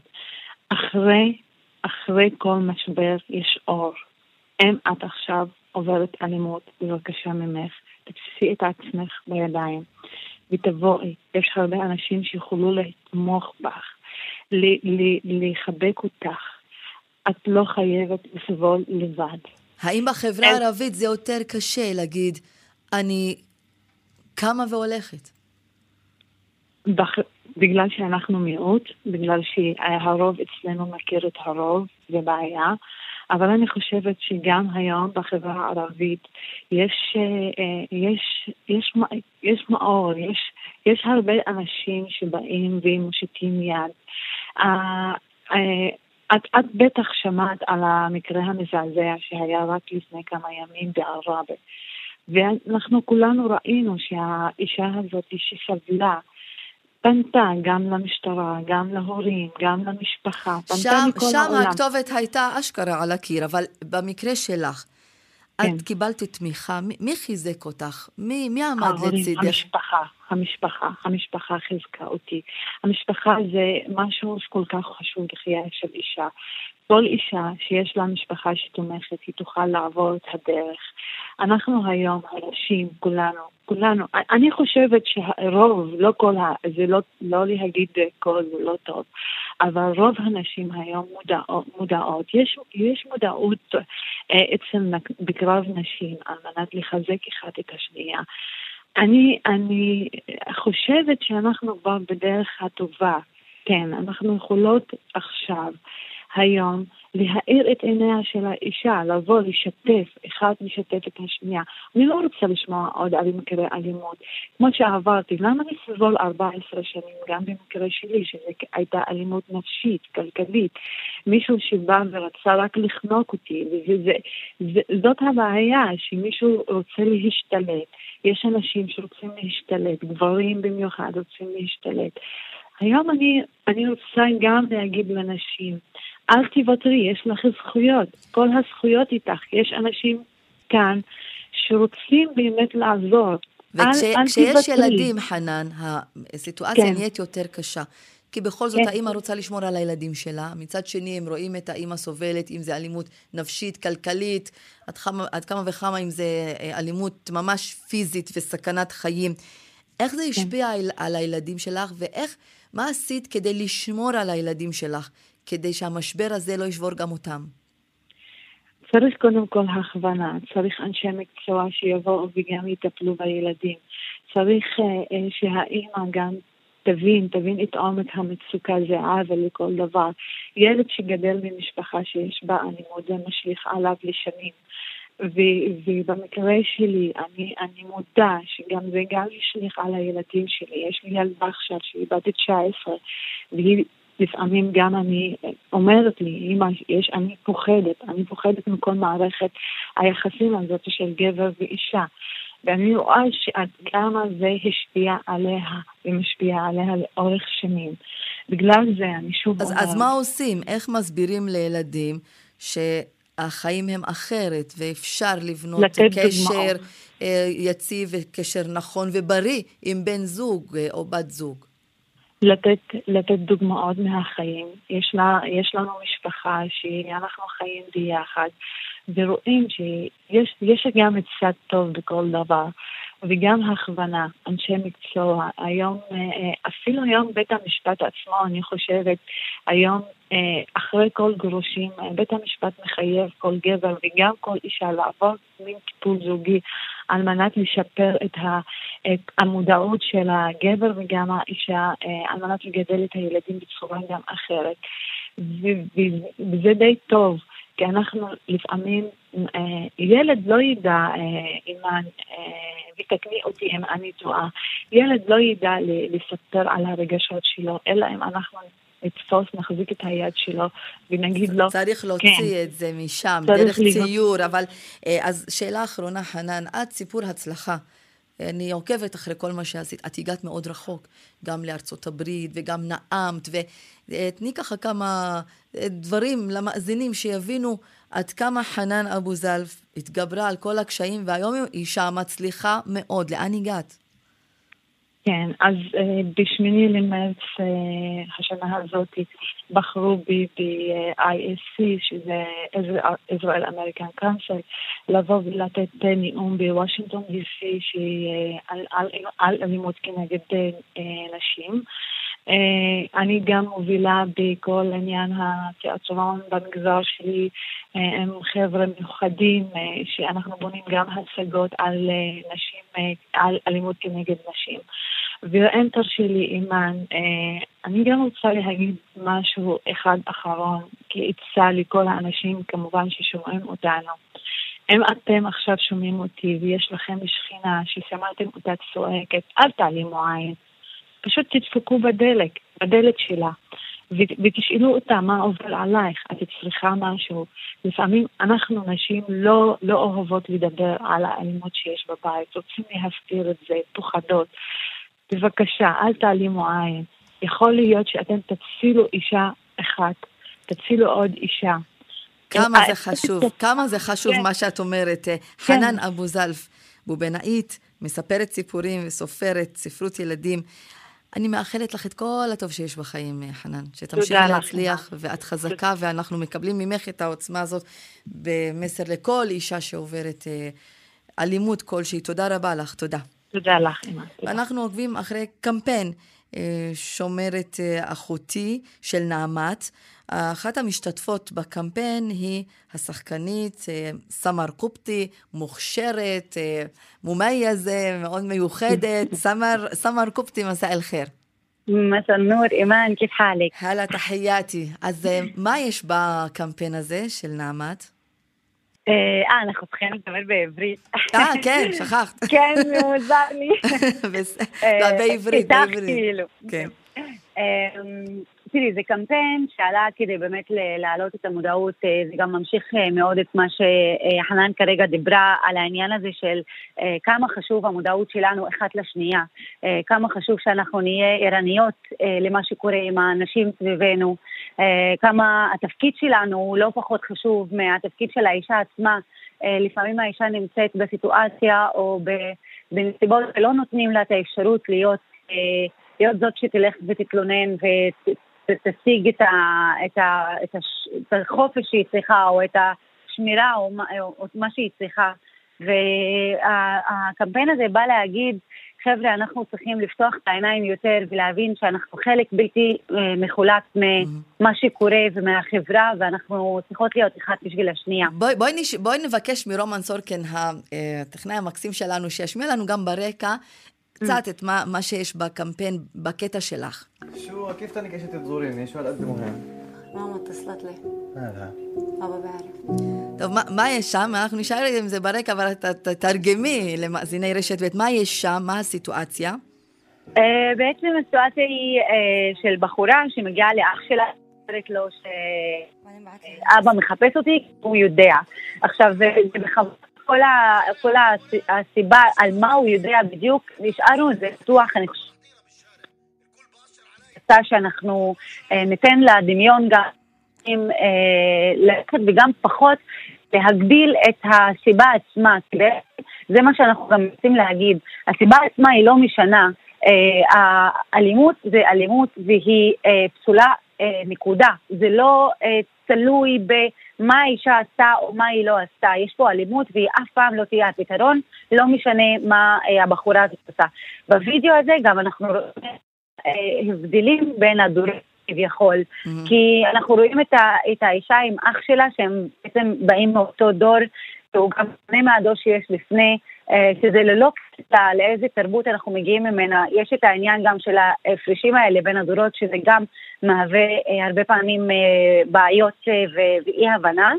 אחרי, אחרי כל משבר יש אור. אם את עכשיו עוברת אלימות, בבקשה ממך, תתפסי את עצמך בידיים ותבואי. יש הרבה אנשים שיכולו לתמוך בך, לחבק אותך. את לא חייבת לסבול לבד. האם בחברה הערבית זה יותר קשה להגיד, אני קמה והולכת? בח... בגלל שאנחנו מיעוט, בגלל שהרוב אצלנו מכיר את הרוב, זה בעיה. אבל אני חושבת שגם היום בחברה הערבית יש, אה, יש, יש, יש מאור, יש, יש הרבה אנשים שבאים ומושיטים יד. אה, אה, את, את בטח שמעת על המקרה המזעזע שהיה רק לפני כמה ימים בעראבה. ואנחנו כולנו ראינו שהאישה הזאת שסבלה פנתה גם למשטרה, גם להורים, גם למשפחה, פנתה שם, מכל שם העולם. הכתובת הייתה אשכרה על הקיר, אבל במקרה שלך, כן. את קיבלת תמיכה, מי, חיזק אותך? מי, מי עמד ההורים, לצידך? המשפחה, המשפחה, המשפחה חיזקה אותי. המשפחה זה משהו שכל כך חשוב לחייה של אישה. כל אישה שיש לה משפחה שתומכת, היא תוכל לעבור את הדרך. אנחנו היום, הנשים, כולנו, כולנו, אני חושבת שהרוב, לא כל ה... זה לא, לא להגיד כל זה לא טוב, אבל רוב הנשים היום מודעות. מודעות. יש, יש מודעות אה, אצל בקרב נשים על מנת לחזק אחד את השנייה. אני, אני חושבת שאנחנו כבר בדרך הטובה. כן, אנחנו יכולות עכשיו היום להאיר את עיניה של האישה, לבוא, לשתף, אחד לשתף את השנייה. אני לא רוצה לשמוע עוד על מקרי אלימות. כמו שעברתי, למה לסבול 14 שנים, גם במקרה שלי, שהייתה אלימות נפשית, כלכלית, מישהו שבא ורצה רק לחנוק אותי, וזאת הבעיה, שמישהו רוצה להשתלט. יש אנשים שרוצים להשתלט, גברים במיוחד רוצים להשתלט. היום אני, אני רוצה גם להגיד לנשים, אל תוותרי, יש לך זכויות, כל הזכויות איתך, יש אנשים כאן שרוצים באמת לעזור. וכשיש ילדים, חנן, הסיטואציה כן. נהיית יותר קשה. כי בכל זאת כן. האימא רוצה לשמור על הילדים שלה, מצד שני הם רואים את האימא סובלת, אם זה אלימות נפשית, כלכלית, עד, כמה, עד כמה וכמה אם זה אה, אלימות ממש פיזית וסכנת חיים. איך זה כן. השפיע כן. על, על הילדים שלך, ואיך, מה עשית כדי לשמור על הילדים שלך? כדי שהמשבר הזה לא ישבור גם אותם? צריך קודם כל הכוונה, צריך אנשי מקצוע שיבואו וגם יטפלו בילדים. צריך uh, שהאימא גם תבין, תבין את עומק המצוקה, זה עוול לכל דבר. ילד שגדל ממשפחה שיש בה אלימות, זה משליך עליו לשנים. ו- ובמקרה שלי, אני, אני מודה שגם זה גם ישליך על הילדים שלי. יש לי ילדה עכשיו שהיא בת 19, והיא לפעמים גם אני אומרת לי, אמא, יש, אני פוחדת, אני פוחדת מכל מערכת היחסים הזאת של גבר ואישה. ואני רואה שעד כמה זה השפיע עליה ומשפיע עליה לאורך שנים. בגלל זה אני שוב אז, אומרת... אז מה עושים? איך מסבירים לילדים שהחיים הם אחרת ואפשר לבנות קשר. אה, יציב וקשר נכון ובריא עם בן זוג אה, או בת זוג? לתת, לתת דוגמאות מהחיים. יש, לה, יש לנו משפחה שאנחנו חיים ביחד, ורואים שיש יש גם צד טוב בכל דבר. וגם הכוונה, אנשי מקצוע. היום, אפילו היום בית המשפט עצמו, אני חושבת, היום אחרי כל גירושים, בית המשפט מחייב כל גבר וגם כל אישה לעבור מין טיפול זוגי על מנת לשפר את, המודעות של הגבר וגם האישה, על מנת לגדל את הילדים בצורה גם אחרת. וזה די טוב, כי אנחנו לפעמים, אה, ילד לא ידע, אה, אימן, אה, ותקני אותי אם אני טועה, ילד לא ידע לספר על הרגשות שלו, אלא אם אנחנו נתפוס, נחזיק את היד שלו ונגיד לו... צריך להוציא כן, את זה משם, דרך. ציור, אבל... אז שאלה אחרונה, חנן, את סיפור הצלחה. אני עוקבת אחרי כל מה שעשית. את הגעת מאוד רחוק, גם לארצות הברית וגם נאמת, ותני ככה כמה אה, דברים למאזינים שיבינו עד כמה חנן אבו זלף התגברה על כל הקשיים, והיום היא אישה מצליחה מאוד. לאן הגעת? כן, אז uh, בשמיני למרץ uh, השנה הזאת בחרו בי ב-ISC, שזה Israel American Council, לבוא ולתת נאום בוושינגטון DC על, על, אלימות כנגד uh, נשים. Uh, אני גם מובילה בכל עניין התיאטרון במגזר שלי uh, עם חבר'ה מיוחדים uh, שאנחנו בונים גם הצגות על נשים, על אלימות כנגד נשים. ואם תרשי לי, אימאן, אה, אני גם רוצה להגיד משהו אחד אחרון, כעצה לכל האנשים כמובן ששומעים אותנו. אם אתם עכשיו שומעים אותי ויש לכם שכינה ששמעתם אותה צועקת, אל תעלימו עין. פשוט תדפקו בדלק, בדלת שלה, ותשאלו אותה מה עובר עלייך, את צריכה משהו. לפעמים אנחנו נשים לא, לא אוהבות לדבר על האלימות שיש בבית, רוצים להסתיר את זה, פוחדות. בבקשה, אל תעלימו עין. יכול להיות שאתם תצילו אישה אחת, תצילו עוד אישה. כמה זה חשוב, כמה זה חשוב כן. מה שאת אומרת. כן. חנן אבו זלף, בובנאית, מספרת סיפורים וסופרת ספרות ילדים. אני מאחלת לך את כל הטוב שיש בחיים, חנן. שתמשיך להצליח, ואת חזקה, ואנחנו מקבלים ממך את העוצמה הזאת במסר לכל אישה שעוברת אה, אלימות כלשהי. תודה רבה לך, תודה. תודה לך, אימא. ואנחנו עוקבים אחרי קמפיין אה, שומרת אה, אחותי של נעמת. אחת המשתתפות בקמפיין היא השחקנית אה, סמר קופטי, מוכשרת, מומייזה, מאוד מיוחדת. סמר, סמר קופטי, מסע אל-חיר. مساء النور إيمان كيف حالك؟ هلا تحياتي אז מה יש בקמפיין הזה של נעמת? אה, אנחנו צריכים לדבר בעברית. אה, כן, שכחת. כן, מוזר לי. בעברית, בעברית. כאילו. כן. תראי, זה קמפיין שעלה כדי באמת להעלות את המודעות, אה, זה גם ממשיך אה, מאוד את מה שחנן כרגע דיברה על העניין הזה של כמה חשוב המודעות שלנו אחת לשנייה, כמה חשוב שאנחנו נהיה ערניות למה שקורה עם האנשים סביבנו. אה, כמה התפקיד שלנו הוא לא פחות חשוב מהתפקיד של האישה עצמה. אה, לפעמים האישה נמצאת בסיטואציה או בנסיבות שלא נותנים לה את האפשרות להיות, אה, להיות זאת שתלך ותתלונן ותשיג את, ה, את, ה, את, הש, את החופש שהיא צריכה או את השמירה או מה, או מה שהיא צריכה. והקמפיין הזה בא להגיד חבר'ה, אנחנו צריכים לפתוח את העיניים יותר ולהבין שאנחנו חלק בלתי אה, מחולק ממה שקורה ומהחברה, ואנחנו צריכות להיות אחת בשביל השנייה. בואי, בואי, נש... בואי נבקש מרומן סורקן, הטכנאי המקסים שלנו, שישמיע לנו גם ברקע קצת את מה, מה שיש בקמפיין, בקטע שלך. شو كيف تاني كشت تزوريني؟ شو هالقد مهم؟ ماما اتصلت لي هلا بابا بعرف טוב, מה, מה יש שם? אנחנו נשאר עם זה ברקע, אבל תתרגמי למאזיני רשת ב', מה יש שם? מה הסיטואציה? Uh, בעצם הסיטואציה היא uh, של בחורה שמגיעה לאח שלה, אומרת לו שאבא מחפש אותי, הוא יודע. עכשיו, זה בכוונה כל, ה, כל הסיבה על מה הוא יודע בדיוק, נשארנו את זה פתוח, אני חושבת שאנחנו uh, ניתן לדמיון גם אה, ללכת וגם פחות להגביל את הסיבה עצמה. זה מה שאנחנו גם רוצים להגיד. הסיבה עצמה היא לא משנה. אה, האלימות זה אלימות והיא אה, פסולה, נקודה. זה לא תלוי במה האישה עשתה או מה היא לא עשתה. יש פה אלימות והיא אף פעם לא תהיה הפתרון, לא משנה מה אה, הבחורה הזאת עושה. בווידאו הזה גם אנחנו רואים אה, הבדלים בין הדורות כביכול, mm-hmm. כי אנחנו רואים את, ה, את האישה עם אח שלה שהם בעצם באים מאותו דור, שהוא גם שונה מהדור שיש לפני, אה, שזה ללא קטע לאיזה תרבות אנחנו מגיעים ממנה. יש את העניין גם של ההפרשים האלה בין הדורות, שזה גם מהווה אה, הרבה פעמים אה, בעיות ואי הבנה.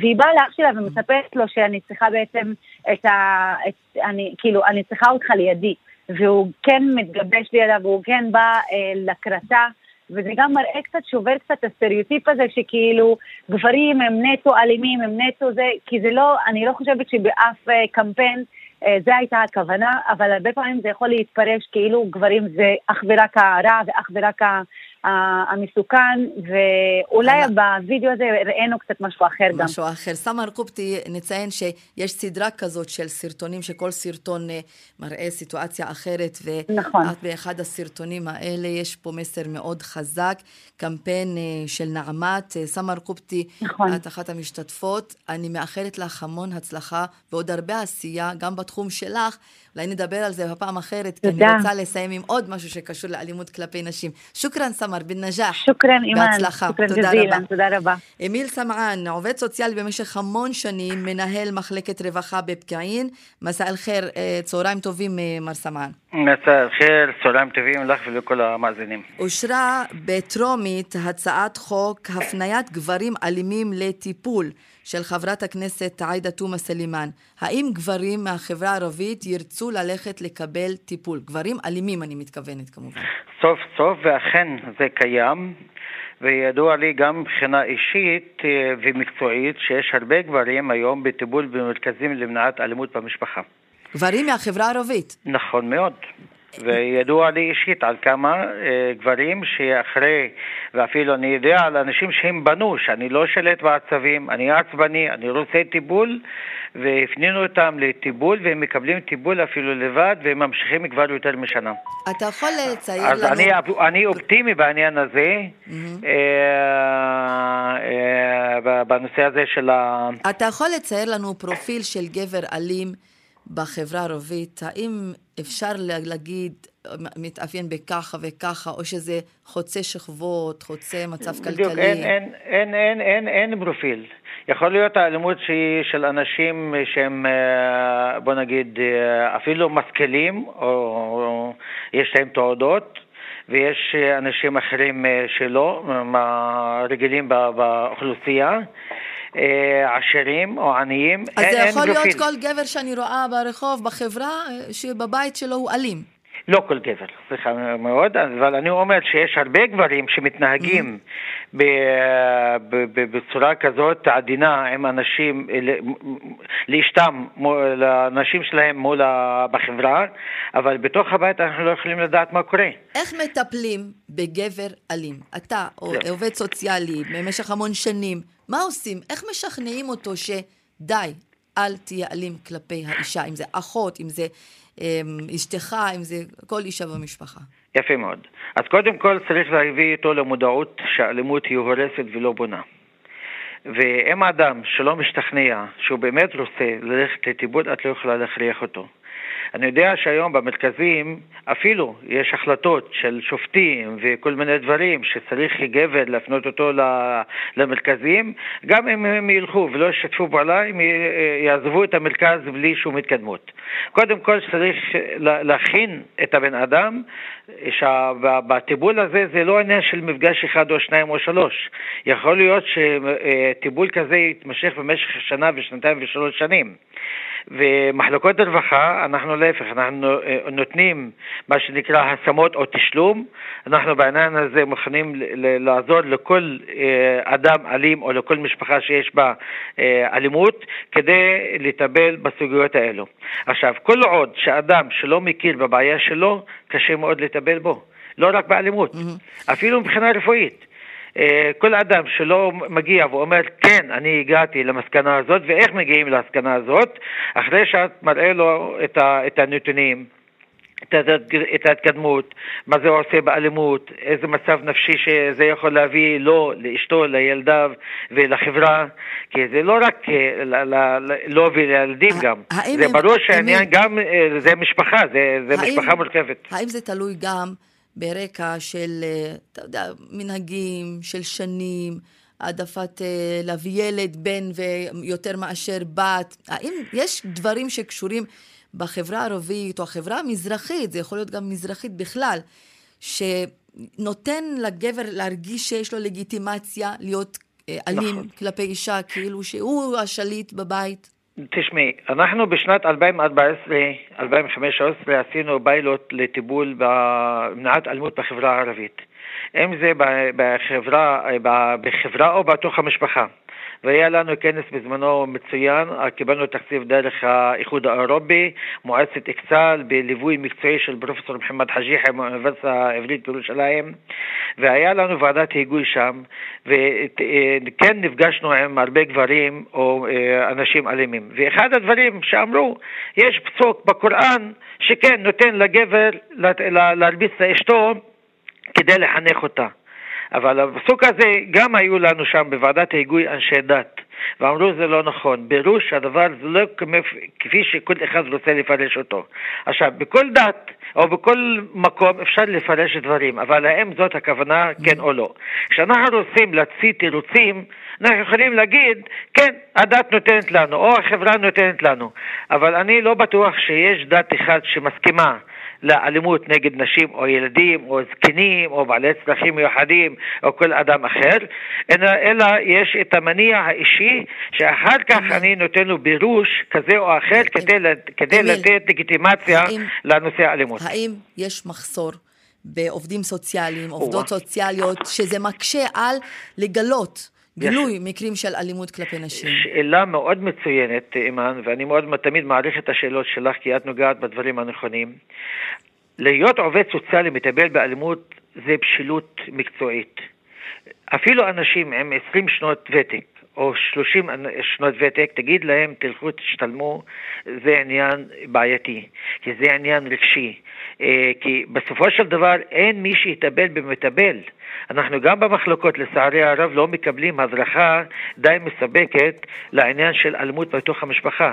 והיא באה לאח שלה ומספרת לו שאני צריכה בעצם את ה... את, אני, כאילו, אני צריכה אותך לידי. והוא כן מתגבש לידה והוא כן בא אה, לקראתה. וזה גם מראה קצת, שובר קצת את הסטריאוטיפ הזה שכאילו גברים הם נטו אלימים, הם נטו זה, כי זה לא, אני לא חושבת שבאף אה, קמפיין אה, זה הייתה הכוונה, אבל הרבה פעמים זה יכול להתפרש כאילו גברים זה אך ורק הרע ואך ורק המסוכן, ואולי בווידאו הזה ראינו קצת משהו אחר גם. משהו אחר. סמר קופטי, נציין שיש סדרה כזאת של סרטונים, שכל סרטון אה, מראה סיטואציה אחרת, נכון. ואת באחד הסרטונים האלה יש פה מסר מאוד חזק, קמפיין אה, של נעמת. אה, סמר קופטי, נכון. את אחת המשתתפות. אני מאחלת לך המון הצלחה ועוד הרבה עשייה, גם בתחום שלך. אולי נדבר על זה בפעם אחרת, תודה. כי אני רוצה לסיים עם עוד משהו שקשור לאלימות כלפי נשים. שוכרן, סמר, בנג'אח. שוכרן, אימאן. בהצלחה. שוכרן ג'זילה, תודה רבה. אמיל סמען, עובד סוציאלי במשך המון שנים, מנהל מחלקת רווחה בפקיעין. מסע אל-חיר, אה, צהריים טובים, אה, מר סמען. מסע אל-חיר, צהריים טובים לך ולכל המאזינים. אושרה בטרומית הצעת חוק הפניית גברים אלימים לטיפול. של חברת הכנסת עאידה תומא סלימאן. האם גברים מהחברה הערבית ירצו ללכת לקבל טיפול? גברים אלימים, אני מתכוונת כמובן. סוף סוף, ואכן זה קיים. וידוע לי גם מבחינה אישית אה, ומקצועית שיש הרבה גברים היום בטיפול במרכזים למניעת אלימות במשפחה. גברים מהחברה הערבית. נכון מאוד. וידוע לי אישית על כמה אה, גברים שאחרי, ואפילו אני יודע על אנשים שהם בנו, שאני לא שלט בעצבים, אני עצבני, אני רוצה טיפול, והפנינו אותם לטיפול, והם מקבלים טיפול אפילו לבד, והם ממשיכים כבר יותר משנה. אתה יכול לצייר אז לנו... אז אני, אני אופטימי בעניין הזה, mm-hmm. אה, אה, בנושא הזה של ה... אתה יכול לצייר לנו פרופיל של גבר אלים בחברה הערבית? האם אפשר להגיד, מתאפיין בככה וככה, או שזה חוצה שכבות, חוצה מצב כלכלי? בדיוק, אין, אין, אין, אין, אין, אין פרופיל. יכול להיות האלימות שהיא של אנשים שהם, אה, בוא נגיד, אה, אפילו משכילים, או, יש להם תעודות, ויש אנשים אחרים אה, שלא, רגילים באוכלוסייה. עשירים או עניים, אז אין, זה יכול להיות כל גבר שאני רואה ברחוב, בחברה, שבבית שלו הוא אלים. לא כל גבר, סליחה מאוד, אבל אני אומר שיש הרבה גברים שמתנהגים mm-hmm. בצורה כזאת עדינה עם אנשים, לאשתם, לאנשים שלהם מול בחברה, אבל בתוך הבית אנחנו לא יכולים לדעת מה קורה. איך מטפלים בגבר אלים? אתה עובד סוציאלי במשך המון שנים, מה עושים? איך משכנעים אותו שדי, אל תהיה אלים כלפי האישה, אם זה אחות, אם זה אשתך, אם זה כל אישה במשפחה. יפה מאוד. אז קודם כל צריך להביא איתו למודעות שהאלימות היא הורסת ולא בונה. ואם אדם שלא משתכנע שהוא באמת רוצה ללכת לטיפול, את לא יכולה להכריח אותו. אני יודע שהיום במרכזים אפילו יש החלטות של שופטים וכל מיני דברים שצריך גבר להפנות אותו למרכזים, גם אם הם ילכו ולא ישתפו פעולה, הם יעזבו את המרכז בלי שום התקדמות. קודם כל צריך להכין את הבן אדם שבטיפול הזה זה לא עניין של מפגש אחד או שניים או שלוש. יכול להיות שטיפול כזה יתמשך במשך שנה ושנתיים ושלוש שנים. ומחלקות הרווחה, אנחנו להפך, אנחנו אה, נותנים מה שנקרא השמות או תשלום, אנחנו בעניין הזה מוכנים לעזור לכל אה, אדם אלים או לכל משפחה שיש בה אה, אלימות כדי לטפל בסוגיות האלו. עכשיו, כל עוד שאדם שלא מכיר בבעיה שלו, קשה מאוד לטפל בו, לא רק באלימות, mm-hmm. אפילו מבחינה רפואית. אה, כל אדם שלא מגיע ואומר, כן, אני הגעתי למסקנה הזאת, ואיך מגיעים למסקנה הזאת, אחרי שאת מראה לו את, ה, את הנתונים, את ההתקדמות, מה זה עושה באלימות, איזה מצב נפשי שזה יכול להביא לו, לאשתו, לילדיו ולחברה, כי זה לא רק לו ולילדים גם, זה ברור שהעניין גם, זה משפחה, זה, זה משפחה מורכבת. האם זה תלוי גם ברקע של, אתה יודע, מנהגים, של שנים? העדפת להביא ילד, בן ויותר מאשר בת. האם יש דברים שקשורים בחברה הערבית או החברה המזרחית, זה יכול להיות גם מזרחית בכלל, שנותן לגבר להרגיש שיש לו לגיטימציה להיות אה, אלים נכון. כלפי אישה, כאילו שהוא השליט בבית? תשמעי, אנחנו בשנת 2014-2015 עשינו ביילוט לטיפול במניעת אלימות בחברה הערבית. אם זה בחברה, בחברה או בתוך המשפחה. והיה לנו כנס בזמנו מצוין, קיבלנו תקציב דרך האיחוד האירופי, מועצת אקצל, בליווי מקצועי של פרופסור מוחמד חג'יחה מהאוניברסיטה העברית בירושלים, והיה לנו ועדת היגוי שם, וכן נפגשנו עם הרבה גברים או אה, אנשים אלימים. ואחד הדברים שאמרו, יש פסוק בקוראן שכן נותן לגבר להרביץ לאשתו כדי לחנך אותה. אבל הפסוק הזה, גם היו לנו שם בוועדת ההיגוי אנשי דת, ואמרו זה לא נכון. בירוש הדבר זה לא כפי שכל אחד רוצה לפרש אותו. עכשיו, בכל דת או בכל מקום אפשר לפרש דברים, אבל האם זאת הכוונה, כן או לא? כשאנחנו רוצים להציע תירוצים, אנחנו יכולים להגיד, כן, הדת נותנת לנו, או החברה נותנת לנו, אבל אני לא בטוח שיש דת אחת שמסכימה לאלימות נגד נשים או ילדים או זקנים או בעלי צרכים מיוחדים או כל אדם אחר, אלא, אלא יש את המניע האישי שאחר כך אני נותן לו בירוש כזה או אחר כדי, כדי לתת לגיטימציה לנושא האלימות. האם יש מחסור? בעובדים סוציאליים, עובדות סוציאליות, שזה מקשה על לגלות גילוי יש... מקרים של אלימות כלפי נשים. שאלה מאוד מצוינת, אימאן, ואני מאוד תמיד מעריך את השאלות שלך, כי את נוגעת בדברים הנכונים. להיות עובד סוציאלי מטפל באלימות זה בשלות מקצועית. אפילו אנשים עם 20 שנות ותק או 30 שנות ותק, תגיד להם, תלכו, תשתלמו, זה עניין בעייתי, כי זה עניין רגשי. אה, כי בסופו של דבר אין מי שיטפל במטפל. אנחנו גם במחלקות, לצערי הרב, לא מקבלים הדרכה די מספקת לעניין של אלימות בתוך המשפחה.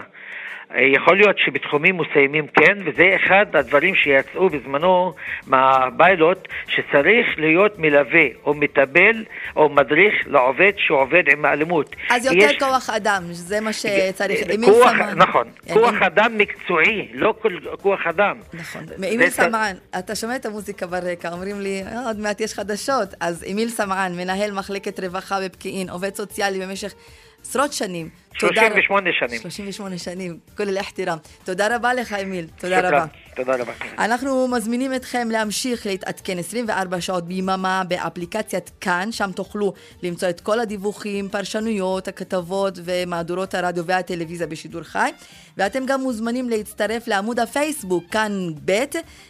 יכול להיות שבתחומים מסוימים כן, וזה אחד הדברים שיצאו בזמנו מהביילוט, שצריך להיות מלווה או מטבל או מדריך לעובד שעובד עם האלימות. אז יותר יש... כוח אדם, זה מה שצריך. כוח, סמן. נכון, ימין... כוח אדם מקצועי, לא כל, כוח אדם. נכון. אמיל סמען, אתה שומע את המוזיקה ברקע, אומרים לי, אה, עוד מעט יש חדשות. אז אמיל סמען, מנהל מחלקת רווחה בפקיעין, עובד סוציאלי במשך... עשרות שנים. 38 שנים. 38 שנים, כל אל-אחתירם. תודה רבה לך, אמיל. תודה רבה. תודה רבה. אנחנו מזמינים אתכם להמשיך להתעדכן 24 שעות ביממה באפליקציית כאן, שם תוכלו למצוא את כל הדיווחים, פרשנויות, הכתבות ומהדורות הרדיו והטלוויזיה בשידור חי. ואתם גם מוזמנים להצטרף לעמוד הפייסבוק כאן ב',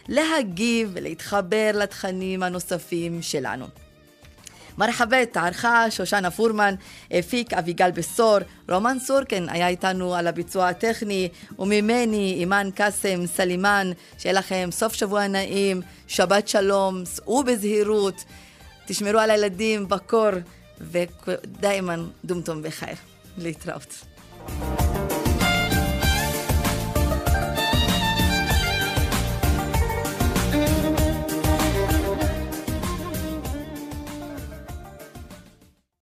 להגיב ולהתחבר לתכנים הנוספים שלנו. מרחאבית, ערכה שושנה פורמן, הפיק אביגל בשור, רומן סורקין היה איתנו על הביצוע הטכני, וממני אימאן קאסם סלימאן, שיהיה לכם סוף שבוע נעים, שבת שלום, סעו בזהירות, תשמרו על הילדים בקור, ودايماً دمتم بخير. להתראות.